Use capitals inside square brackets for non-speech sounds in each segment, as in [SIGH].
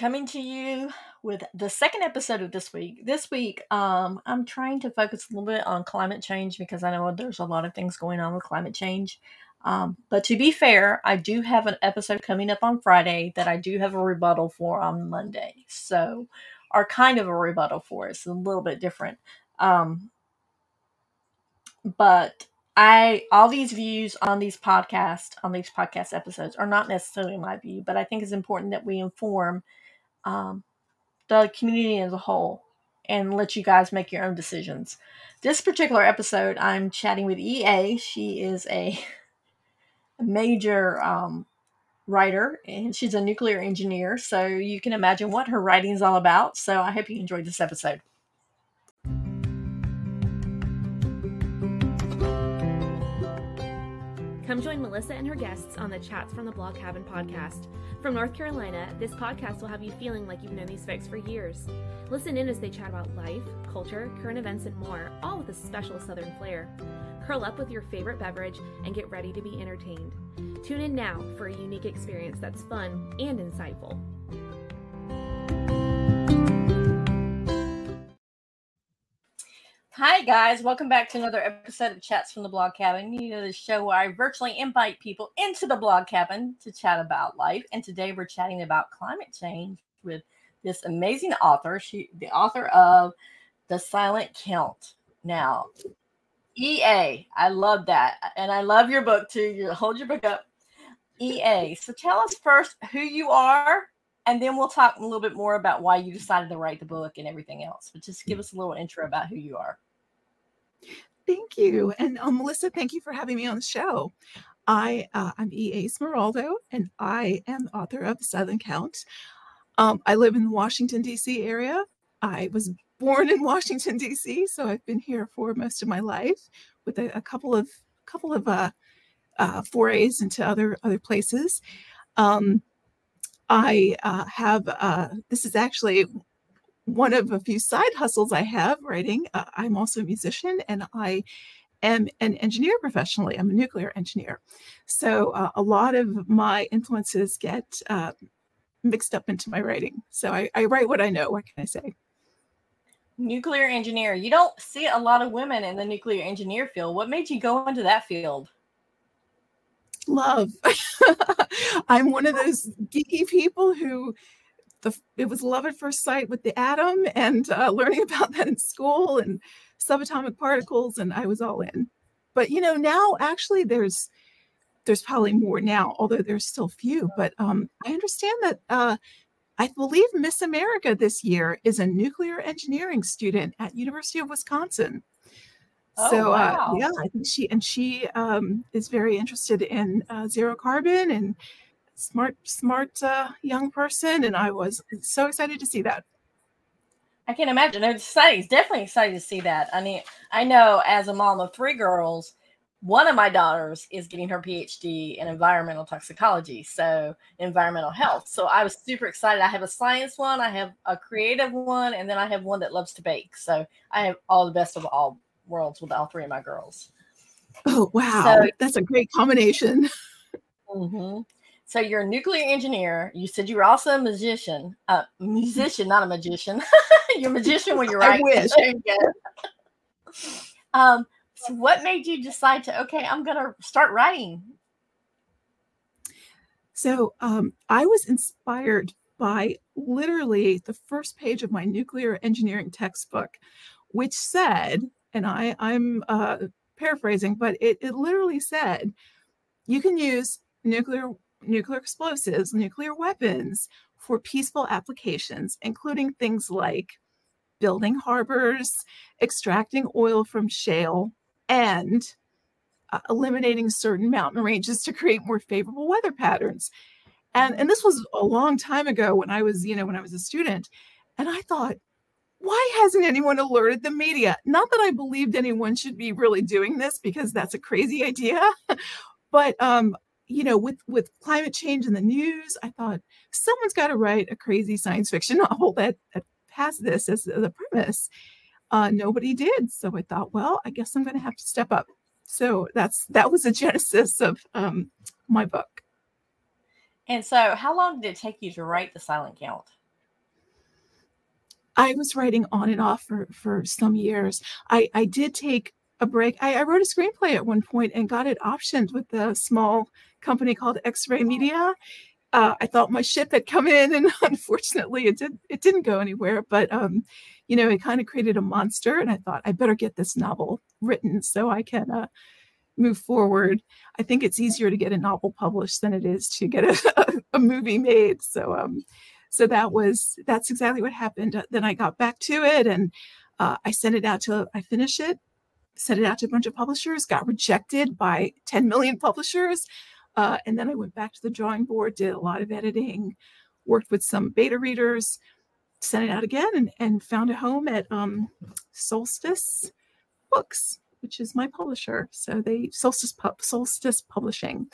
coming to you with the second episode of this week. This week, um, I'm trying to focus a little bit on climate change because I know there's a lot of things going on with climate change. Um, but to be fair, I do have an episode coming up on Friday that I do have a rebuttal for on Monday. So, are kind of a rebuttal for it. It's a little bit different. Um, but I all these views on these podcasts on these podcast episodes are not necessarily my view, but I think it's important that we inform um, the community as a whole and let you guys make your own decisions. This particular episode, I'm chatting with EA. She is [LAUGHS] a major um, writer and she's a nuclear engineer, so you can imagine what her writing is all about. So I hope you enjoyed this episode. Come join Melissa and her guests on the Chats from the Blog Cabin podcast. From North Carolina, this podcast will have you feeling like you've known these folks for years. Listen in as they chat about life, culture, current events, and more, all with a special Southern flair. Curl up with your favorite beverage and get ready to be entertained. Tune in now for a unique experience that's fun and insightful. Hi, guys. Welcome back to another episode of Chats from the Blog Cabin. You know, the show where I virtually invite people into the blog cabin to chat about life. And today we're chatting about climate change with this amazing author. She, the author of The Silent Count. Now, EA, I love that. And I love your book too. You hold your book up. EA. So tell us first who you are, and then we'll talk a little bit more about why you decided to write the book and everything else. But just give us a little intro about who you are. Thank you. And um, Melissa, thank you for having me on the show. I, uh, I'm E.A. Smiroldo, and I am author of Silent Count. Um, I live in the Washington, D.C. area. I was born in Washington, D.C., so I've been here for most of my life with a, a couple of couple of uh, uh, forays into other other places. Um, I uh, have uh, this is actually one of a few side hustles I have writing. Uh, I'm also a musician and I am an engineer professionally. I'm a nuclear engineer. So uh, a lot of my influences get uh, mixed up into my writing. So I, I, write what I know. What can I say? Nuclear engineer. You don't see a lot of women in the nuclear engineer field. What made you go into that field? Love. [LAUGHS] I'm one of those geeky people who the it was love at first sight with the atom and uh, [LAUGHS] learning about that in school and subatomic particles and i was all in but you know now actually there's there's probably more now although there's still few but um, i understand that uh, i believe miss america this year is a nuclear engineering student at university of wisconsin oh, so wow. uh, yeah i think she and she um, is very interested in uh, zero carbon and smart, smart uh, young person, and I was so excited to see that. I can't imagine. It's exciting. It's definitely exciting to see that. I mean, I know as a mom of three girls, one of my daughters is getting her PhD in environmental toxicology, so environmental health. So I was super excited. I have a science one, I have a creative one, and then I have one that loves to bake. So I have all the best of all worlds with all three of my girls. Oh wow, so, that's a great combination. Mm-hmm. So you're a nuclear engineer. You said you were also a musician. Uh, musician, not a magician. [LAUGHS] you're a magician when you're right. I wish. um, so what made you decide to okay, I'm gonna start writing? So um, I was inspired by literally the first page of my nuclear engineering textbook, which said, and I, I'm uh, paraphrasing, but it, it literally said, you can use nuclear nuclear explosives, nuclear weapons for peaceful applications, including things like building harbors, extracting oil from shale, and uh, eliminating certain mountain ranges to create more favorable weather patterns. And, and this was a long time ago when I was, you know, when I was a student. And I thought, why hasn't anyone alerted the media? Not that I believed anyone should be really doing this because that's a crazy [LAUGHS] idea. but um, you know, with with climate change in the news, I thought someone's got to write a crazy science fiction [LAUGHS] novel that, that has this as the premise. Uh, nobody did, so I thought, well, I guess I'm going to have to step up. So that's that was the [LAUGHS] genesis of um, my book. And so, how long did it take you to write The Silent Count? I was writing on and off for, for some years. I, I did take a break. I, I wrote a screenplay at one point and got it optioned with a small company called X-Ray Media. Uh, I thought my ship had come in, and [LAUGHS] unfortunately, it did. It didn't go anywhere. But um, you know, it kind of created a monster, and I thought I better get this novel written so I can uh, move forward. I think it's easier to get a novel published than it is to get a, [LAUGHS] a movie made. So, um, so that was that's exactly what happened. Then I got back to it, and uh, I sent it out to I finish it, sent it out to a bunch of publishers, got rejected by 10 million publishers. Uh, and then I went back to the drawing board, did a lot of editing, worked with some beta readers, sent it out again, and, and found a home at um, Solstice Books, which is my publisher. So they Solstice Pub, Solstice Publishing.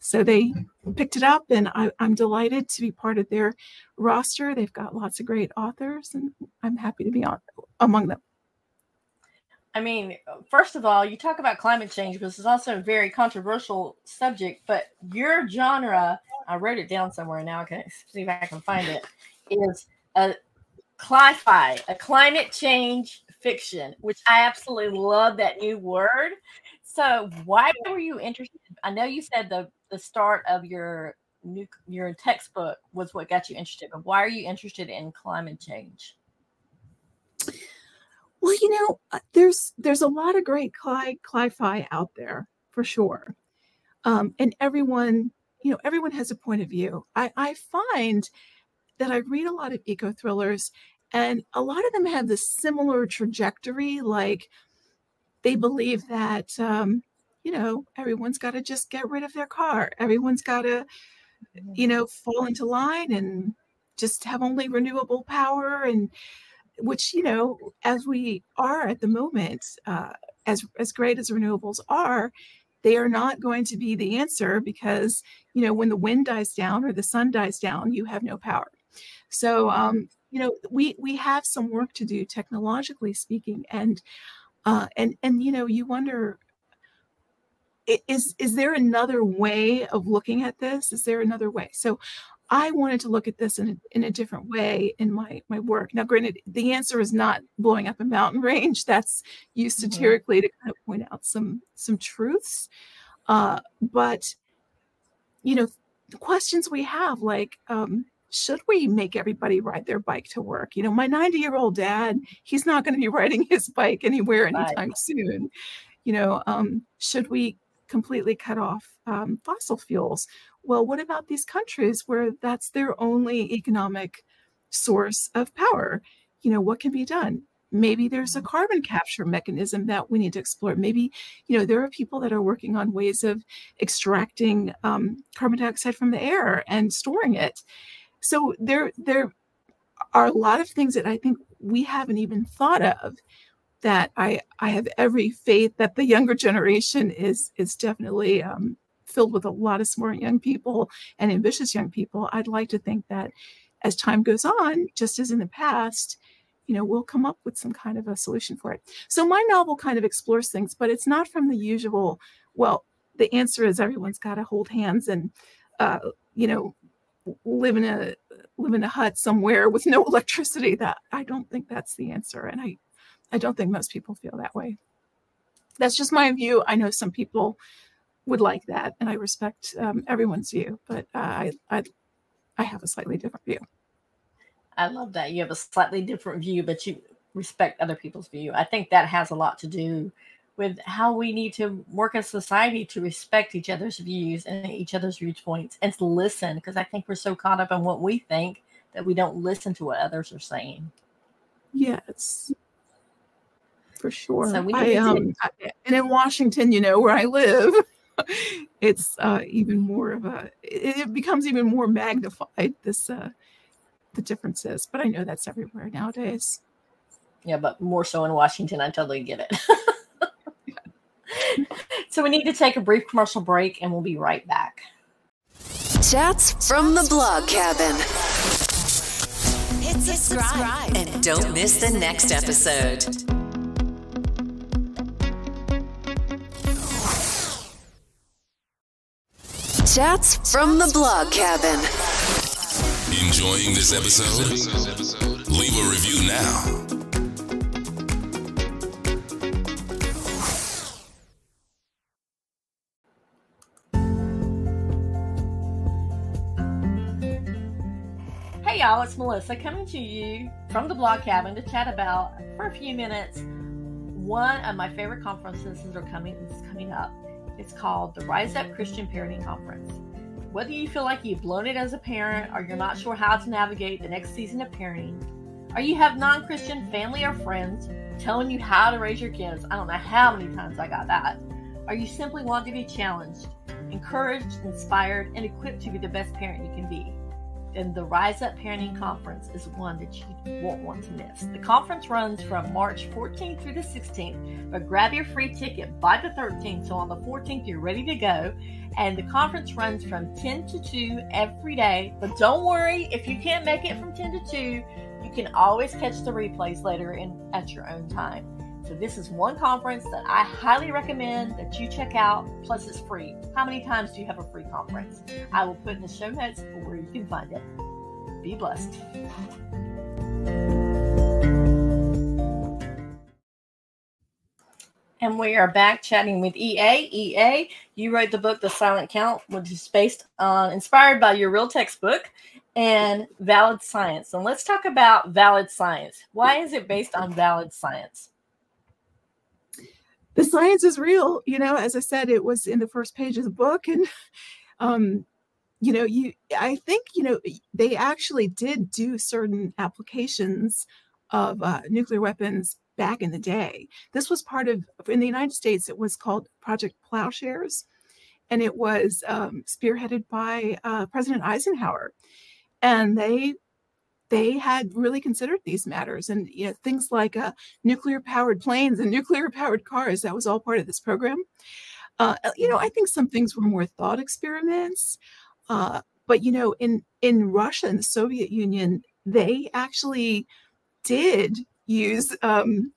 So they picked it up, and I, I'm delighted to be part of their roster. They've got lots of great authors, and I'm happy to be on among them. I mean, first of all, you talk about climate change, because it's also a very controversial subject, but your genre, I wrote it down somewhere now, I can see if I can find it, is a cli-fi, a climate change fiction, which I absolutely love that new word. So why were you interested? I know you said the the start of your new your textbook was what got you interested, but why are you interested in climate change? Well, you know, uh, there's there's a lot of great cli cli-fi out there for sure, um, and everyone, you know, everyone has a point of view. I, I find that I read a lot of eco thrillers, and a lot of them have this similar trajectory. Like they believe that, um, you know, everyone's got to just get rid of their car. Everyone's got to, you know, fall into line and just have only renewable power and which you know as we are at the moment uh, as as great as renewables are they are not going to be the answer because you know when the wind dies down or the sun dies down you have no power. So um, you know we we have some work to do technologically speaking and uh, and and you know you wonder is is there another way of looking at this? Is there another way? So I wanted to look at this in a, in a different way in my my work. Now, granted, the answer is not blowing up a mountain [LAUGHS] range. That's used satirically mm-hmm. to kind of point out some some truths. Uh, but you know, the questions we have, like, um, should we make everybody ride their bike to work? You know, my 90 year old dad, he's not going to be [LAUGHS] riding his bike anywhere anytime right. soon. You know, um, should we completely cut off um, fossil fuels? Well, what about these countries where that's their only economic source of power? You know, what can be done? Maybe there's a carbon capture mechanism that we need to explore. Maybe, you know, there are people that are working on ways of extracting um, carbon dioxide from the air and storing it. So there, there are a lot of things that I think we haven't even thought of that I, I have every faith that the younger generation is is definitely um, filled with a lot of smart young people and ambitious young people. I'd like to think that as time goes on, just as in the past, you know, we'll come up with some kind of a solution for it. So my novel kind of explores things, but it's not from the usual, well, the answer is everyone's got to hold hands and, uh, you know, live in a live in a hut somewhere with no [LAUGHS] electricity. That I don't think that's the answer, and I I don't think most people feel that way. That's just my view. I know some people would like that, and I respect um, everyone's view, but uh, I, I I have a slightly different view. I love that you have a slightly different view, but you respect other people's view. I think that has a lot to do with how we need to work as society to respect each other's views and each other's viewpoints and to listen because I think we're so caught up in what we think that we don't listen to what others are saying. Yes, for sure. So we I, um, I, and in Washington, you know, where I live, [LAUGHS] [LAUGHS] it's uh, even more of a it, it, becomes even more magnified this uh, the differences but i know that's everywhere nowadays. Yeah but more so in washington i totally get it. [LAUGHS] So we need to take a brief commercial break and we'll be right back. Chats from the blog cabin. Hit subscribe and don't miss the next episode Chats from the Blog Cabin. Enjoying this episode? Leave a review now. Hey y'all, it's Melissa coming to you from the blog cabin to chat about for a few minutes one of my favorite conferences that are coming is coming up. It's called the Rise Up Christian Parenting Conference. Whether you feel like you've blown it as a parent or you're not sure how to navigate the next season of parenting, or you have non-Christian family or friends telling you how to raise your kids, I don't know how many times I got that, or you simply want to be challenged, encouraged, inspired, and equipped to be the best parent you can be then the Rise Up Parenting Conference is one that you won't want to miss. The conference runs from March 14th through the 16th, but grab your free ticket by the 13th. So on the 14th, you're ready to go. And the conference runs from 10 to 2 every day. But don't worry, if you can't make it from 10 to 2, you can always catch the replays later in at your own time. So this is one conference that I highly recommend that you check out. Plus, it's free. How many times do you have a free conference? I will put in the show notes where you can find it. Be blessed. And we are back chatting with EA. EA, you wrote the book The Silent Count, which is based on inspired by your real textbook and valid science. And let's talk about valid science. Why is it based on valid science? The science is real. You know, as I said, it was in the first page of the book, and [LAUGHS] um, you know, you I think you know they actually did do certain applications of uh, nuclear weapons back in the day. This was part of in the United States. It was called Project Plowshares, and it was um, spearheaded by uh, President Eisenhower, and they they had really considered these matters and you know, things like uh, nuclear powered planes and [LAUGHS] nuclear powered cars that was all part of this program. Uh, uh, you know i think some things were more thought experiments uh, but you know in in russia and the soviet union they actually did use um,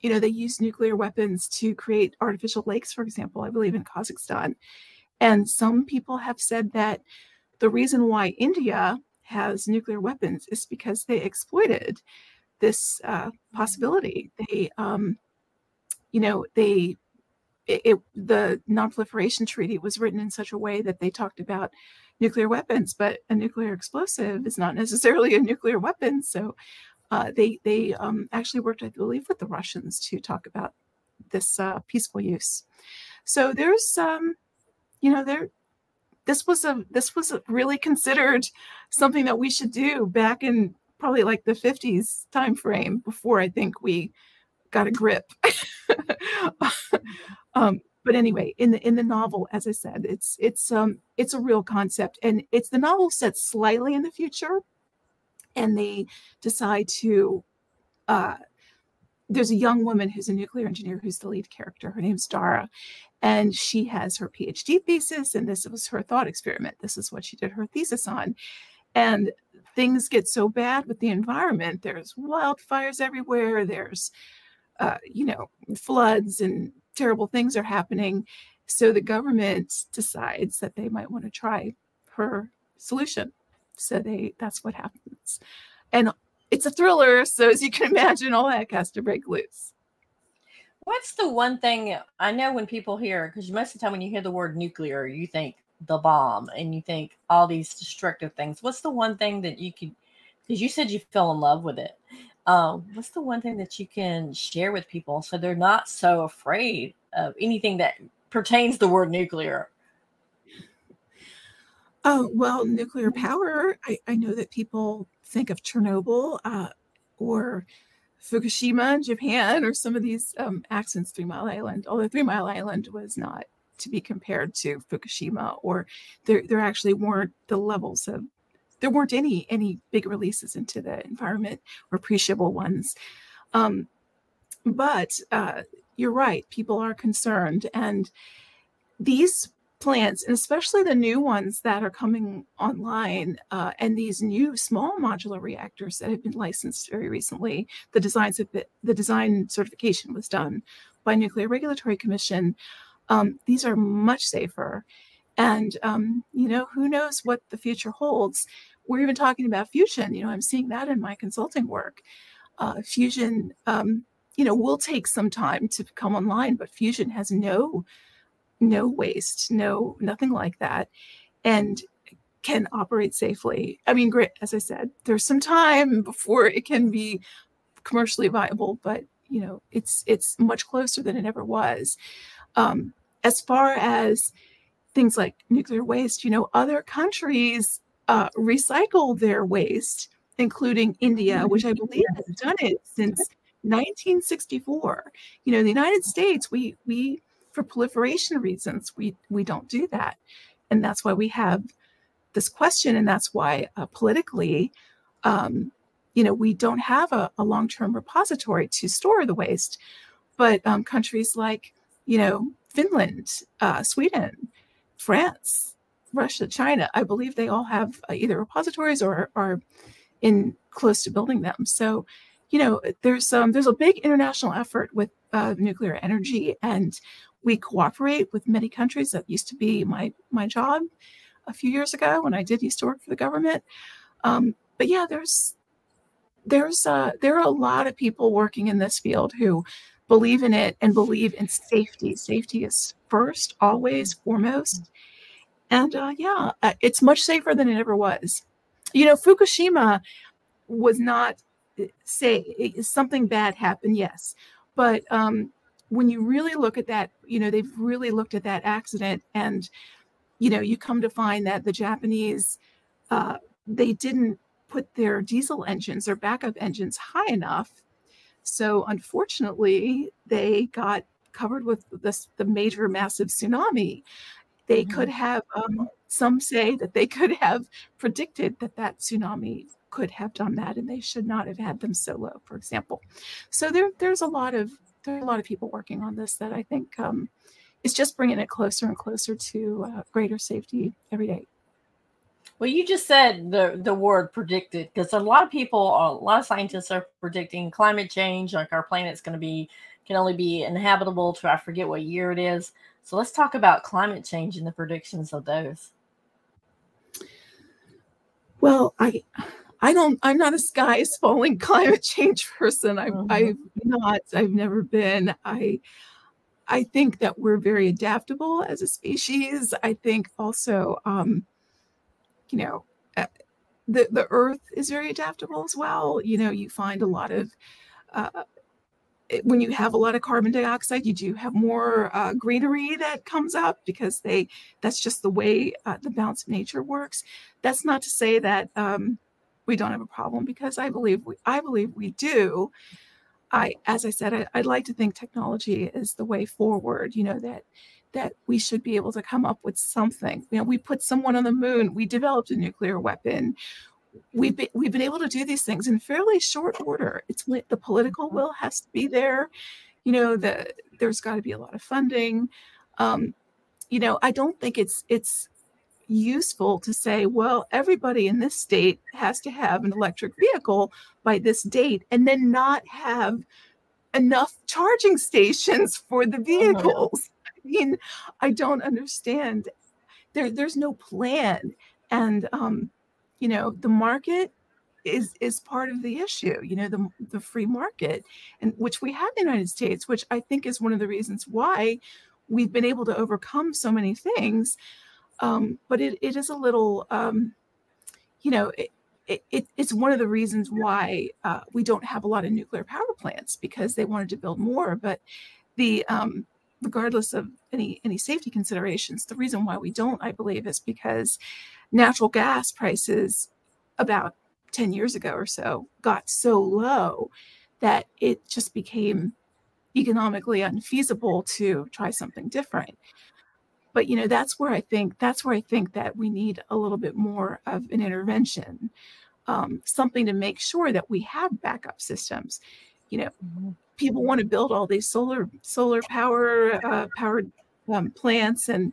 you know they used nuclear weapons to create artificial lakes for example i believe in kazakhstan. And some people have said that the reason why india has nuclear weapons is because they exploited this uh, possibility. They, um, you know, they, it, it, the non-proliferation treaty was written in such a way that they talked about nuclear weapons, but a nuclear explosive is not [LAUGHS] necessarily a nuclear weapon. So uh, they they um, actually worked, I believe, with the Russians to talk about this uh, peaceful use. So there's, um, you know, there this was a this was a really considered something that we should do back in probably like the 50s time frame before I think we got a grip. [LAUGHS] um, but anyway, in the in the novel, as I said, it's it's um it's a real concept, and it's the novel set slightly in the future, and they decide to. Uh, there's a young woman who's a nuclear engineer who's the lead character. Her name's Dara, and she has her PhD thesis, and this was her thought experiment. This is what she did her thesis on. And things get so bad with the environment. There's wildfires everywhere. There's, uh, you know, floods and terrible things are happening. So the government decides that they might want to try her solution. So they that's what happens. And it's a thriller. So as you can [LAUGHS] imagine, all heck has to break loose. What's the one thing I know when people hear, because most of the time when you hear the word nuclear, you think the bomb and you think all these destructive things. What's the one thing that you could, because you said you fell in love with it. Um, what's the one thing that you can share with people so they're not so afraid of anything that pertains the word nuclear? Oh, well, nuclear power. I, I know that people think of Chernobyl uh, or Fukushima, Japan, or some of these um, accidents, Three Mile Island, although Three Mile Island was not to be compared to Fukushima, or there, there actually weren't the levels of, there weren't any any big releases into the environment or appreciable ones. Um, but uh, you're right, people are concerned, and these plants, and especially the new ones that are coming online, uh, and these new small modular reactors that have been licensed very recently. The designs have been, the design certification was done by Nuclear Regulatory Commission. Um, these are much safer, and um, you know who knows what the future holds. we're even talking about fusion. You know, I'm seeing that in my consulting work. Uh, fusion, um, you know, will take some time to come online, but fusion has no no waste, no nothing like that, and can operate safely. I mean, great. As I said, there's some time before it can be commercially viable, but you know, it's it's much closer than it ever was. Um, as far as things like nuclear waste, you know, other countries uh, recycle their waste, including India, which I believe has done it since [LAUGHS] 1964. You know, the United States, we we for proliferation reasons, we we don't do that, and that's why we have this question, and that's why uh, politically, um, you know, we don't have a, a long-term repository to store the waste. But um, countries like, you know, Finland, uh, Sweden, France, Russia, China, I believe they all have uh, either repositories or are in close to building them. So, you know, there's um, there's a big international effort with uh, nuclear energy, and we cooperate with many countries. That used to be my my job a few years ago when I did used to work for the government. Um, but yeah, there's there's uh, there are a lot of people working in this field who believe in it and believe in safety. Safety is first, always foremost. And uh, yeah, uh, it's much safer than it ever was. You know, Fukushima was not uh, say something bad happened, yes, but um, when you really look at that, you know, they've really looked at that accident, and you know, you come to find that the Japanese uh, they didn't put their diesel engines or backup engines high enough so unfortunately, they got covered with this the major massive tsunami. They mm-hmm. could have um, some say that they could have predicted that that tsunami could have done that, and they should not have had them so low, for example. So there, there's a lot of there are a lot of people working on this that I think um, is just bringing it closer and closer to uh, greater safety every day. Well, you just said the the word predicted because a lot of people, a lot of scientists are predicting climate change, like our planet's going to be can only be inhabitable to I forget what year it is. So let's talk about climate change and the predictions of those. Well, I I don't I'm not a sky is falling [LAUGHS] climate change person. I've mm-hmm. I've not I've never been. I I think that we're very adaptable as a species. I think also um, you know, uh, the the earth is very adaptable as well. You know, you find a lot of uh, when you have a lot of carbon dioxide, you do have more uh, greenery that comes up because they that's just the way uh, the balance of nature works. That's not to say that um, we don't have a problem because I believe we I believe we do. I, as I said, I, I'd like to think technology is the way forward. You know that that we should be able to come up with something. You know, we put someone on the moon, we developed a nuclear weapon. We've been, we've been able to do these things in fairly short order. It's the political mm-hmm. will has to be there. You know, the there's got to be a lot of funding. Um, you know, I don't think it's it's useful to say, well, everybody in this state has to have an electric vehicle by this date, and then not have enough charging stations for the mm-hmm. vehicles [LAUGHS] mean, I don't understand. There, there's no plan, and um, you know, the market is is part of the issue. You know, the the free market, and which we have in the United States, which I think is one of the reasons why we've been able to overcome so many things. Um, but it, it is a little, um, you know, it, it, it's one of the reasons why uh, we don't have a lot of nuclear power plants because they wanted to build more. But the um, regardless of any any safety considerations. The reason why we don't, I believe, is because natural gas prices about 10 years ago or so got so low that it just became economically unfeasible to try something different but you know that's where i think that's where i think that we need a little bit more of an intervention um, something to make sure that we have backup systems. You know mm-hmm. people want to build all these solar solar power uh, powered um, plants and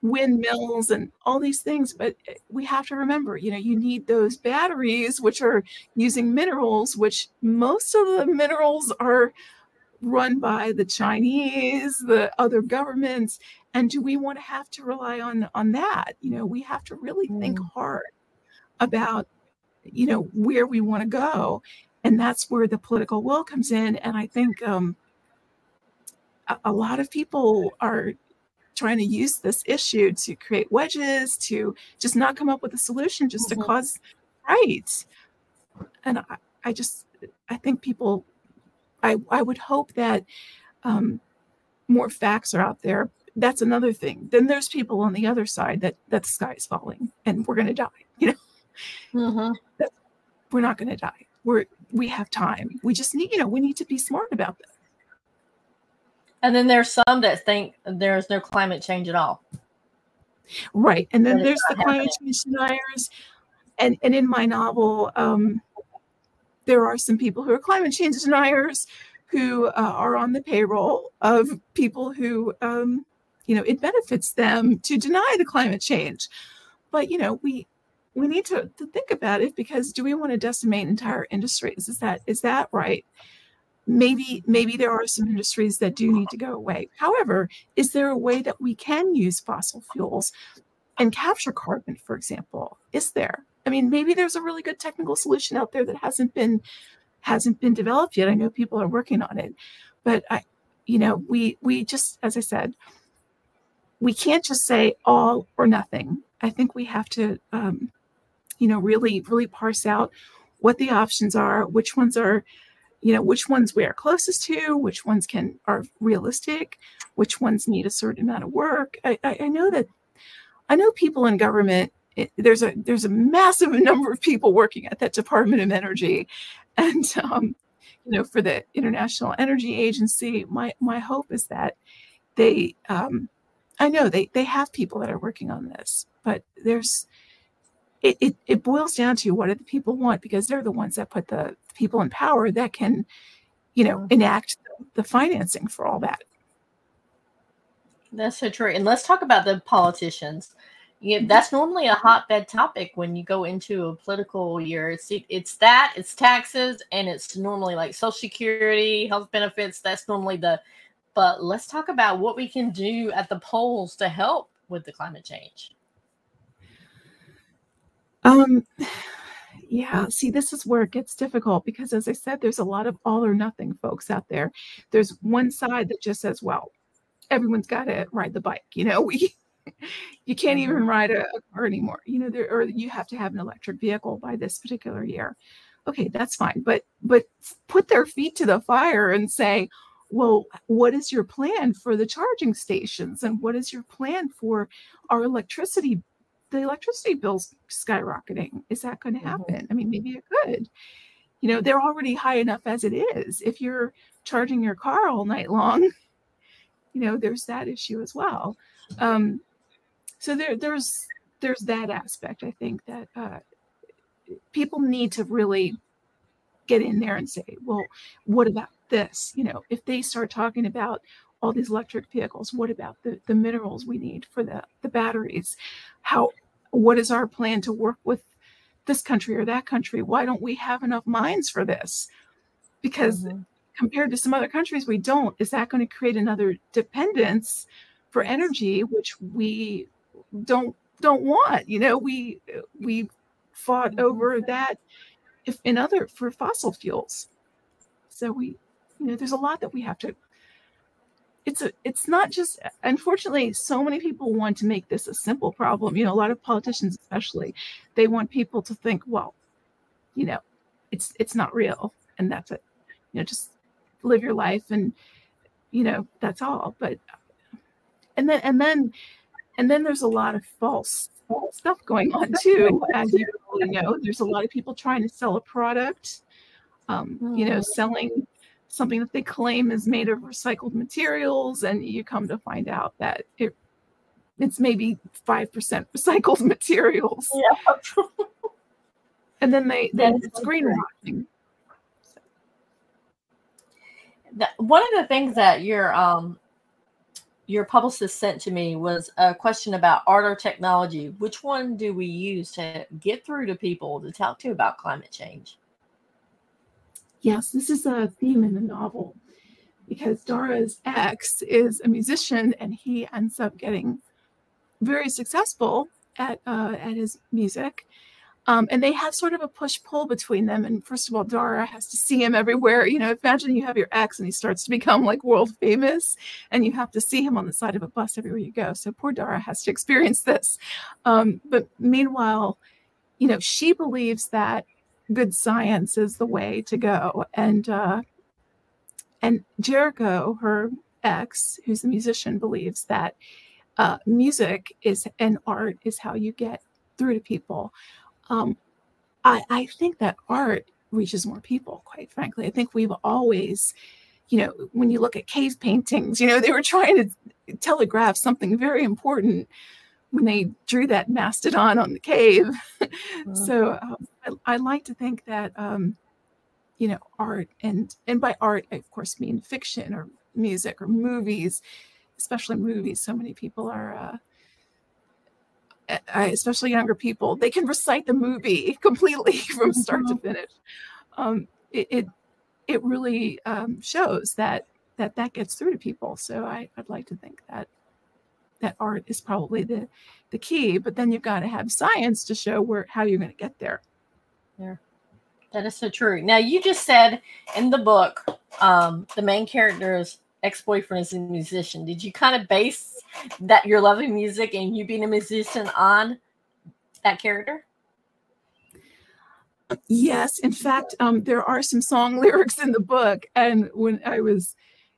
windmills and all these things but eh, we have to remember you know you need those batteries which are using minerals which most of the minerals are run by the chinese the other governments and do we want to have to rely on on that you know we have to really think mm. hard about you know where we want to go and that's where the political will comes in and i think um, a, a lot of people are trying to use this issue to create wedges to just not come up with a solution just mm-hmm. to cause fights and I, I just i think people i i would hope that um, more facts are out there that's another thing. Then there's people on the other side that that the sky is falling and we're going to die [LAUGHS] you know? Mm-hmm. we're not going to die. We're we have time. We just need you know we need to be smart about this and then there's some that think there's no climate change at all. Right and then there's the climate change deniers and and in my novel um there are some people who are climate change deniers who uh, are on the payroll of people who um you know it benefits them to deny the climate change. But you know we we need to, to think about it because do we want to decimate entire industries? Is that is that right? Maybe maybe there are some industries that do need to go away. However is there a way that we can use fossil fuels and capture carbon for example? Is there? I mean maybe there's a really good technical solution out there that hasn't been hasn't been developed yet. I know people are working on it. But i you know we we just as i said we can't just say all or nothing. I think we have to um, you know really really parse out what the options are which ones are you know which ones we are closest to which ones can are realistic which ones need a certain amount of work. I, I, I know that i know people in government it, there's a there's a massive [LAUGHS] number of people working at that department of energy. And um, you know for the international energy agency my my hope is that they um, i know they they have people that are working on this but there's it, it, it boils down to what do the people want because they're the ones that put the people in power that can you know enact the financing for all that that's so true and let's talk about the politicians yeah, mm-hmm. that's normally a hotbed topic when you go into a political year. It's it's that, it's taxes, and it's normally like Social Security, health benefits. That's normally the. But let's talk about what we can do at the polls to help with the climate change. Um, yeah, see, this is where it gets difficult because, as I said, there's a lot of all or nothing folks out there. There's one side that just says, well, everyone's got to ride the bike. You know, [LAUGHS] we you can't even mm-hmm. ride a, car anymore. You know, there or you have to have an electric vehicle by this particular year. Okay, that's fine, but but put their feet to the fire and say, well, what is your plan for the charging stations and what is your plan for our electricity the electricity bills skyrocketing. Is that going to mm-hmm. happen? Mm-hmm. I mean, maybe it could. You know, they're already high enough as it is. If you're charging your car all night long, you know, there's that issue as well. Um, so there, there's there's that aspect. I think that uh, people need to really get in there and say, well, what about this? You know, if they start talking about all these electric vehicles, what about the, the minerals we need for the, the batteries? How what is our plan to work with this country or that country? Why don't we have enough mines for this? Because mm-hmm. compared to some other countries, we don't. Is that going to create another dependence for energy, which we don't don't want? You know, we we fought mm-hmm. over that if in other for fossil fuels. So we, you know, there's a lot that we have to it's a it's not just unfortunately so many people want to make this a simple problem. You know a lot of politicians especially they want people to think well you know it's it's not real and that's it. You know just live your life and you know that's all. But and then and then and then there's a lot of false stuff going on too as you know there's a lot of people trying to sell a product um, you know mm. selling something that they claim is made of recycled materials, and you come to find out that it it's maybe five percent [LAUGHS] recycled materials. Yeah. and then they then it's greenwashing. one of the things that your um your publicist sent to me was a question about art or technology. Which one do we use to get through to people to talk to about climate change? Yes, this is a theme in the novel because Dara's ex is a musician and he ends up getting very successful at uh, at his music. Um, and they have sort of a push pull between them. And first of all, Dara has to see him everywhere. You know, imagine you have your ex and he starts to become like world famous, and you have to see him on the side of a bus everywhere you go. So poor Dara has to experience this. Um, but meanwhile, you know, she believes that good science is the way to go. And uh, and Jericho, her ex, who's a musician, believes that uh, music is and art is how you get through to people um, I, I think that art reaches more people, quite frankly. I think we've always, you know, when you look at cave paintings, you know, they were trying to telegraph something very important when they drew that mastodon on the cave. [LAUGHS] Uh-huh. so um, I, I, like to think that, um, you know, art and and by art, I of course mean fiction or music or movies, especially movies. So many people are uh, especially younger people, they can recite the movie [LAUGHS] completely [LAUGHS] from start to mm-hmm. finish. Um, it, it, it really um, shows that that that gets through to people. So I, I'd like to think that that art is probably the the key. But then you've got to have science to show where how you're going to get there. Yeah, that is so true. Now you just said in the book, um, the main characters ex-boyfriend is a musician. Did you kind of base that your loving music and you being a musician on that character? Yes, in fact, um, there are some song [LAUGHS] lyrics in the book. And when I was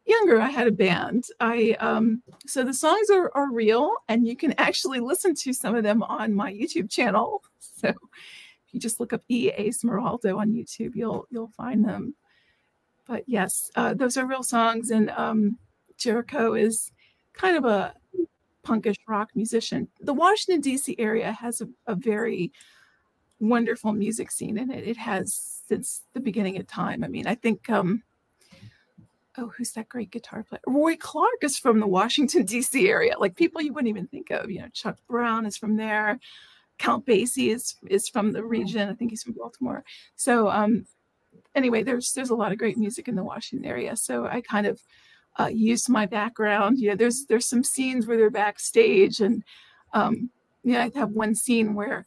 younger, I had a band. I um, so the songs are, are real, and you can actually listen to some of them on my YouTube channel. [LAUGHS] So if you just look up E. A. Smiroldo on YouTube, you'll you'll find them but yes, uh, those are real songs. And um, Jericho is kind of a punkish rock musician. The Washington, D.C. area has a, a, very wonderful music scene in it. It has since the beginning of time. I mean, I think, um, oh, who's that great guitar player? Roy Clark is from the Washington, D.C. area. Like people you wouldn't even think of. You know, Chuck Brown is from there. Count Basie is is from the region. I think he's from Baltimore. So um, anyway, there's there's a lot of great music in the Washington area. So I kind of uh, used my background. You know, there's there's some scenes where they're backstage, and um, you know, I have one scene where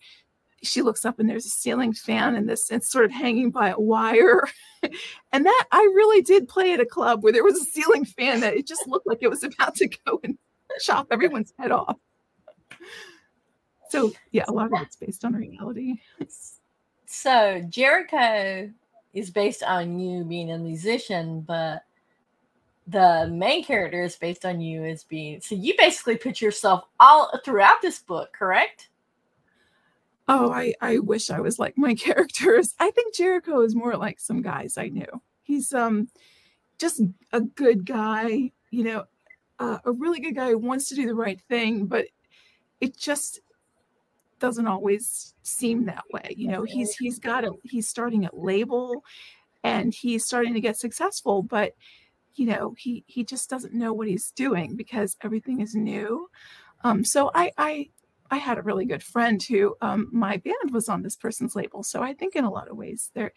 she looks up and there's a ceiling fan and this it's sort of hanging by a wire. [LAUGHS] And that i really did play at a club where there was a ceiling fan that it just looked like it was about to go and [LAUGHS] chop everyone's head off. So yeah a lot of it's based on reality. So jericho is based on you being a musician, but the main character is based on you as being so you basically put yourself all throughout this book, correct? Oh, I, I wish I was like my [LAUGHS] characters. I think Jericho is more like some guys I knew. He's um just a good guy, you know, uh, a really good guy who wants to do the right thing, but it just doesn't always seem that way. You know, he's he's got a he's starting a label and he's starting to get successful, but you know, he he just doesn't know what he's doing because everything is new. Um, so I I I had a really good friend who um, my band was on this person's label. So I think in a lot of ways there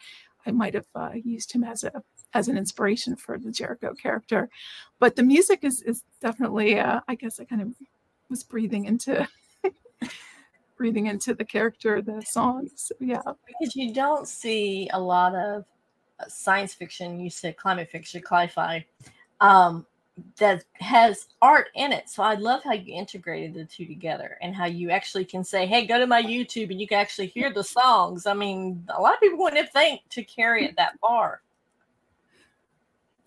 I might have uh, used him as a as an inspiration for the Jericho character. But the music is is definitely uh, I guess I kind of was breathing into [LAUGHS] breathing into the character, the songs. Yeah. Because you don't see a lot of uh, science fiction, you said climate fiction, sci-fi, um, that has art in it. So I love how you integrated the two together and how you actually can say, hey, go to my YouTube and you can actually hear the songs. I mean, a lot of people wouldn't think to carry it that far.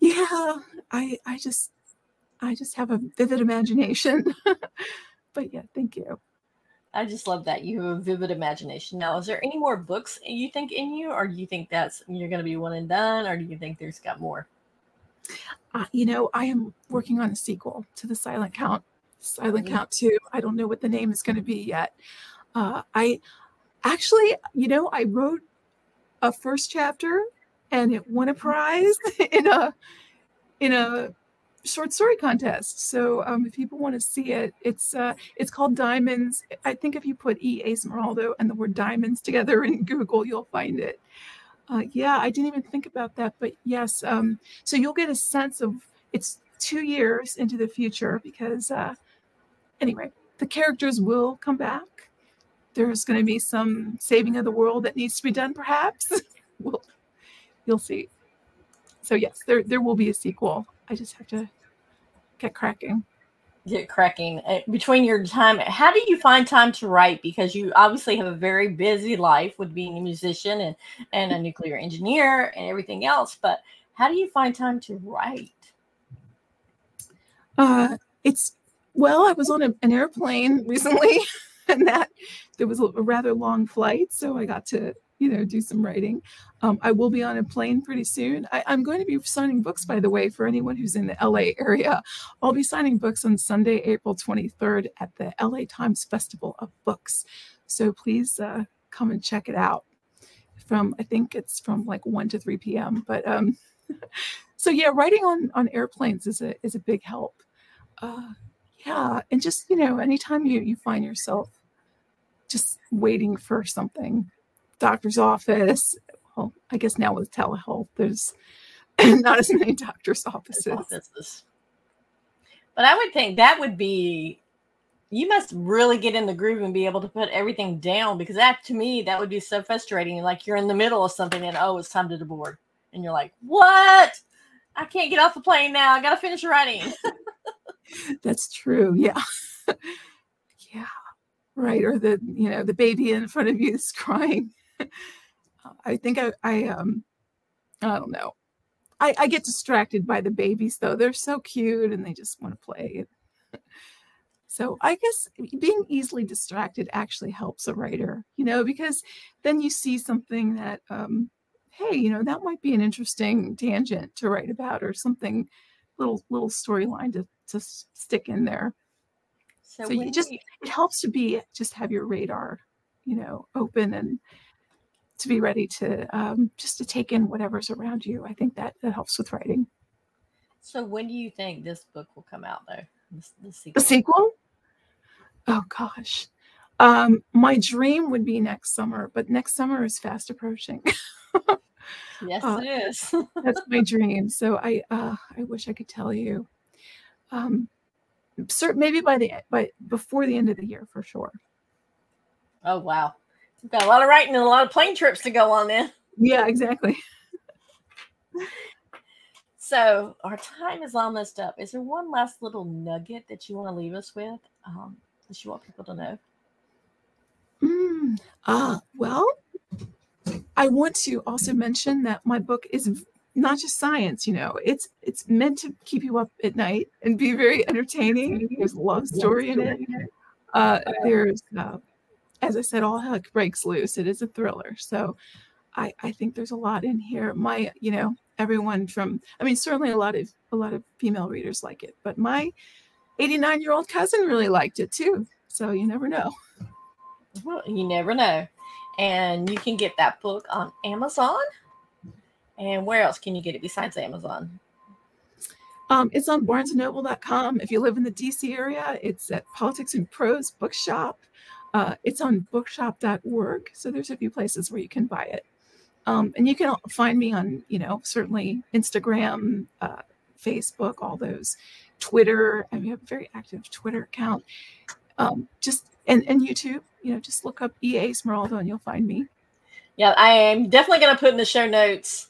Yeah, I I just I just have a vivid imagination. [LAUGHS] but yeah, thank you. I just love that you have a vivid imagination. Now, is there any more books you think in you, or do you think that's you're going to be one and done, or do you think there's got more? Uh, you know, I am working on a sequel to the Silent Count, Silent mm-hmm. Count Two. I don't know what the name is going to be yet. Uh, I actually, you know, I wrote a first chapter, and it won a prize [LAUGHS] in a in a short story contest. So um, if people want to see it, it's uh, it's called Diamonds. I think if you put E. A. Smiroldo and the word diamonds together in [LAUGHS] Google, you'll find it. Uh, yeah, I didn't even think about that, but yes. Um, so you'll get a sense of it's two years into the future because uh, anyway, the characters will come back. there's going to be some saving of the world that needs to be done, perhaps. [LAUGHS] we'll, you'll see. So yes, there there will be a sequel. I just have to get cracking. Get cracking Uh, between your time. How do you find time to write? Because you obviously have a very busy life with being a musician and and a nuclear engineer and everything else. But how do you find time to write? Uh, it's well, I was on a, an airplane [LAUGHS] recently, and that there was a rather long flight, so I got to you know do some writing. Um, I will be on a plane pretty soon. I, I'm going to be signing books, by the way, for anyone who's in the LA area. I'll be signing books on Sunday, April 23rd at the LA Times Festival of Books. So please uh, come and check it out. From I think it's from like 1 to 3 p.m. But um, [LAUGHS] so yeah, writing on on airplanes is a is a big help. Uh, yeah, and just you know, anytime you you find yourself just waiting for something, doctor's office. Well, I guess now with telehealth, there's [LAUGHS] not as many doctor's offices. offices. But I would think that would be you must really get in the groove and be able to put everything down because that to me that would be so frustrating. Like you're in the middle of something and oh, it's time to board, and you're like, what? I can't get off the plane now. I gotta finish writing. [LAUGHS] That's true. Yeah. [LAUGHS] yeah. Right. Or the, you know, the baby in front of you is crying. [LAUGHS] I think I, I, um, I don't know. I, I get distracted by the babies though. They're so cute and they just want to play. [LAUGHS] So I guess being easily distracted actually helps a writer, you know, because then you see something that, um, hey, you know, that might be an interesting tangent to write about or something little little storyline to to stick in there. So, So you just you- it helps to be just have your radar, you know, open and to be ready to um, just to take in whatever's around you. I think that that helps with writing. so when do you think this book will come out though? This, this The sequel? Oh gosh. Um, my dream would be next summer, but next summer is fast approaching. [LAUGHS] Yes, uh, it is. [LAUGHS] That's my dream. So I uh, I wish I could tell you. Um, maybe by the by before the end of the year for sure. oh wow, got a lot of writing and a lot of plane trips to go on then. Yeah, exactly. So our time is almost up. Is there one last little nugget that you want to leave us with? Um, that you want people to know? Mm, ah, well, I want to also mention that my book is not just science. You know, it's it's meant to keep you up at night and be very entertaining. There's a love story in it. Uh, there's, uh, as I said, all heck breaks loose. It is a thriller, so I I think there's a lot in here. My, you know, everyone from I mean, certainly a lot of a lot of female readers like it, but my 89 year old cousin really liked it too. So you never know. Well, you never know. And you can get that book on Amazon. And where else can you get it besides Amazon? Um, it's on barnesandnoble.com. If you live in the DC area, it's at Politics and Prose Bookshop. Uh, it's on bookshop.org. So there's a few places where you can buy it. Um, and you can find me on, you know, certainly Instagram, uh, Facebook, all those, Twitter. And we have a very active Twitter account. Um, just and, and YouTube, you know, just look up EA Smiroldo and you'll find me. Yeah, I am definitely going to put in the show notes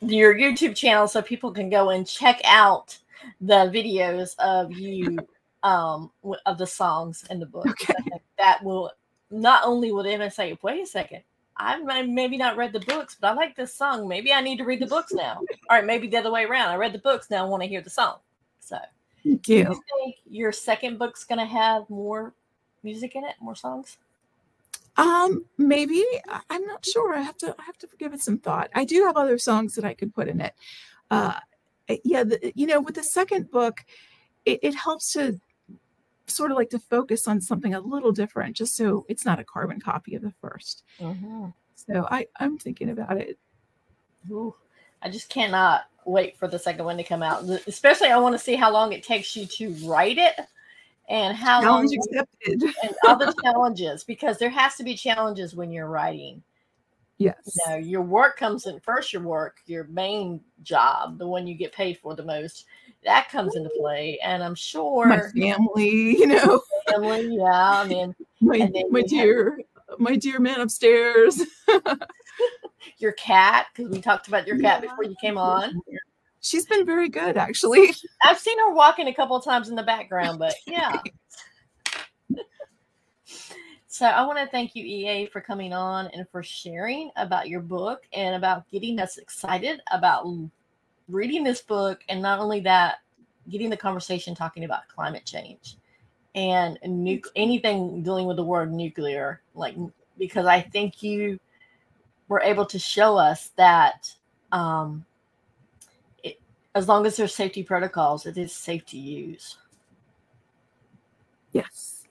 your YouTube channel so people can go and check out the videos of you um of the songs in the book. think That will not only will they say, wait a second, I've maybe not read the books, but I like this song. Maybe I need to read the books now. All right, maybe the other way around. I read the books now. I want to hear the song. So, Thank do you. you think your second book's going to have more music in it, more songs? Um, maybe I'm not sure. I have to I have to give it some thought. I do have other songs that I could put in it. Uh, eh, yeah, the, you know, with the second book, it, it helps to sort of like to focus on something a little different, just so it's not a carbon copy of the 1st mm-hmm. So I I'm thinking about it. Ooh, I just cannot wait for the second one to come out. Especially, I want to see how long it takes you to write it, and how long Challenge accepted. and other challenges because there has to be challenges when you're writing. Yes. You know, your work comes in first. Your work, your main job, the one you get paid for the most, that comes into play. And I'm sure My family, you know. [LAUGHS] family, yeah. I mean, My, my you have- dear, my dear man upstairs. [LAUGHS] Your cat, because we talked about your cat before you came on. She's been very good, actually. [LAUGHS] I've seen her walking a couple of times in the background, but yeah. So I want to thank you, EA, for coming on and for sharing about your book and about getting us excited about reading this book. And not only that, getting the conversation talking about climate change and nu- anything dealing with the word nuclear, like because I think you were able to show us that um, it, as long as there's safety protocols, it is safe to use. Yes.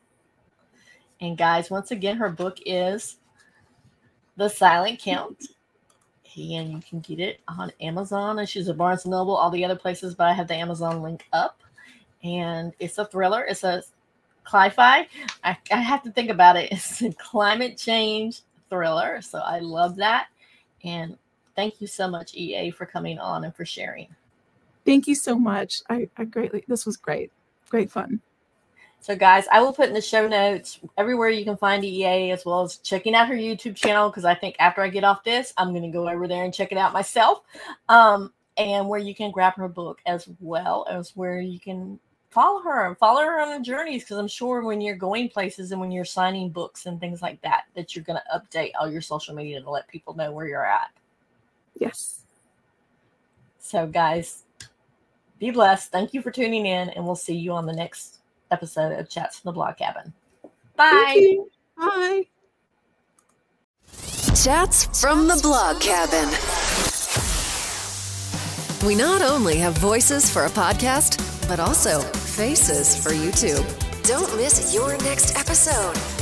And guys, once again, her book is The Silent Count. And you can get it on Amazon. And she's at Barnes and Noble, all the other places, but I have the Amazon link up. And it's a thriller. It's a cli-fi. I, I have to think about it. [LAUGHS] It's a climate change thriller. So I love that. And thank you so much, EA, for coming on and for sharing. Thank you so much. I, I greatly, this was great. Great fun. So, guys, I will put in the show notes everywhere you can find EA, as well as checking out her YouTube channel. Because I think after I get off this, I'm going to go over there and check it out myself. Um, and where you can grab her book as well as where you can follow her and follow her on her journeys. Because I'm sure when you're going places and when you're signing books and things like that, that you're going to update all your social media to let people know where you're at. Yes. So, guys, be blessed. Thank you for tuning in, and we'll see you on the next episode of Chats from the Blog Cabin. Bye. Bye. Chats from the Blog Cabin. We not only have voices for a podcast, but also faces for YouTube. Don't miss your next episode.